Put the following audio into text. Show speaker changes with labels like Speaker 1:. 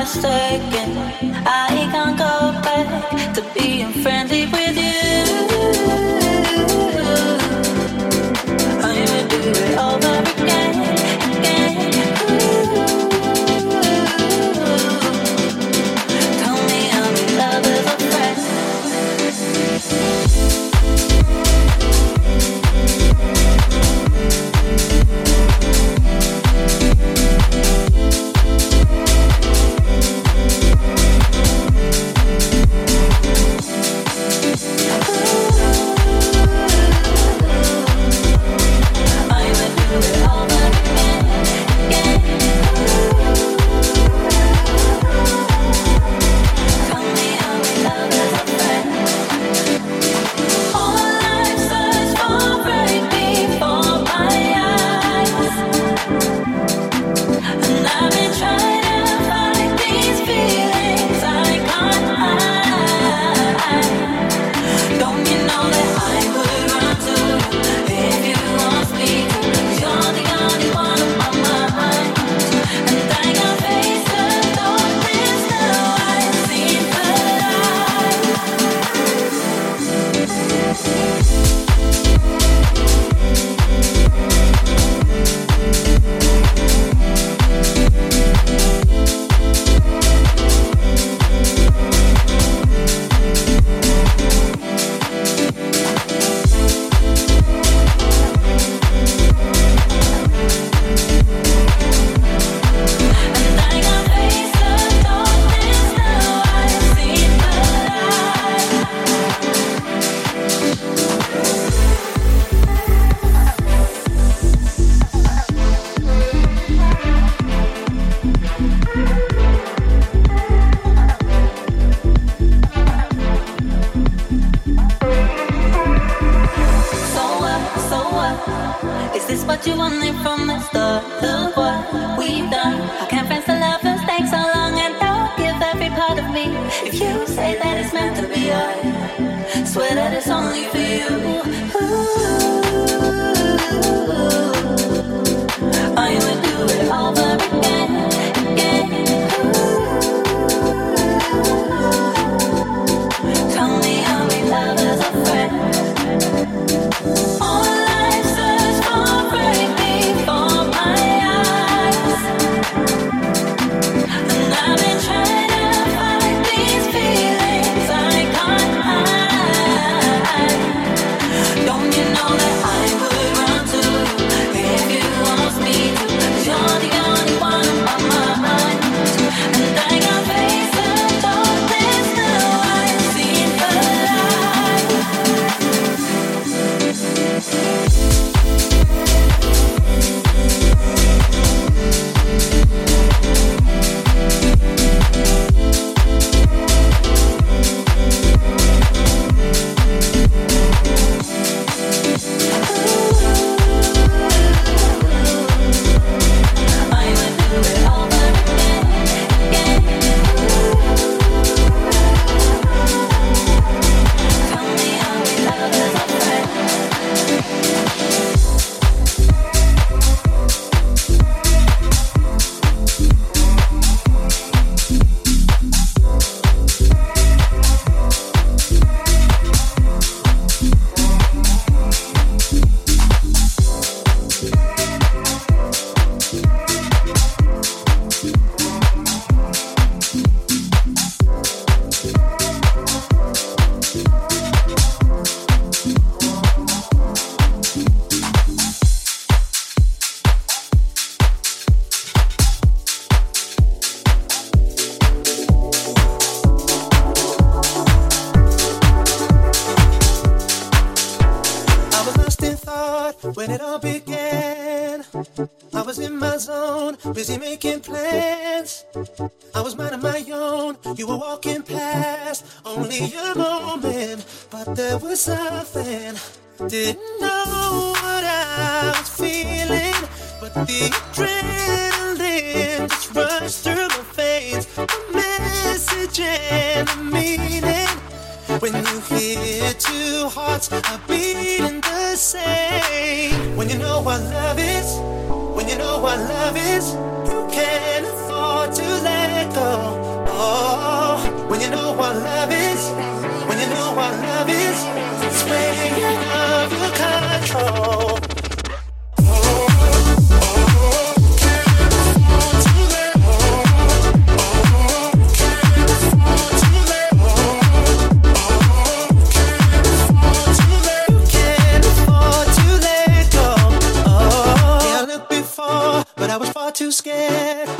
Speaker 1: mistaken. I can't go back to being friendly with you.
Speaker 2: Too scared.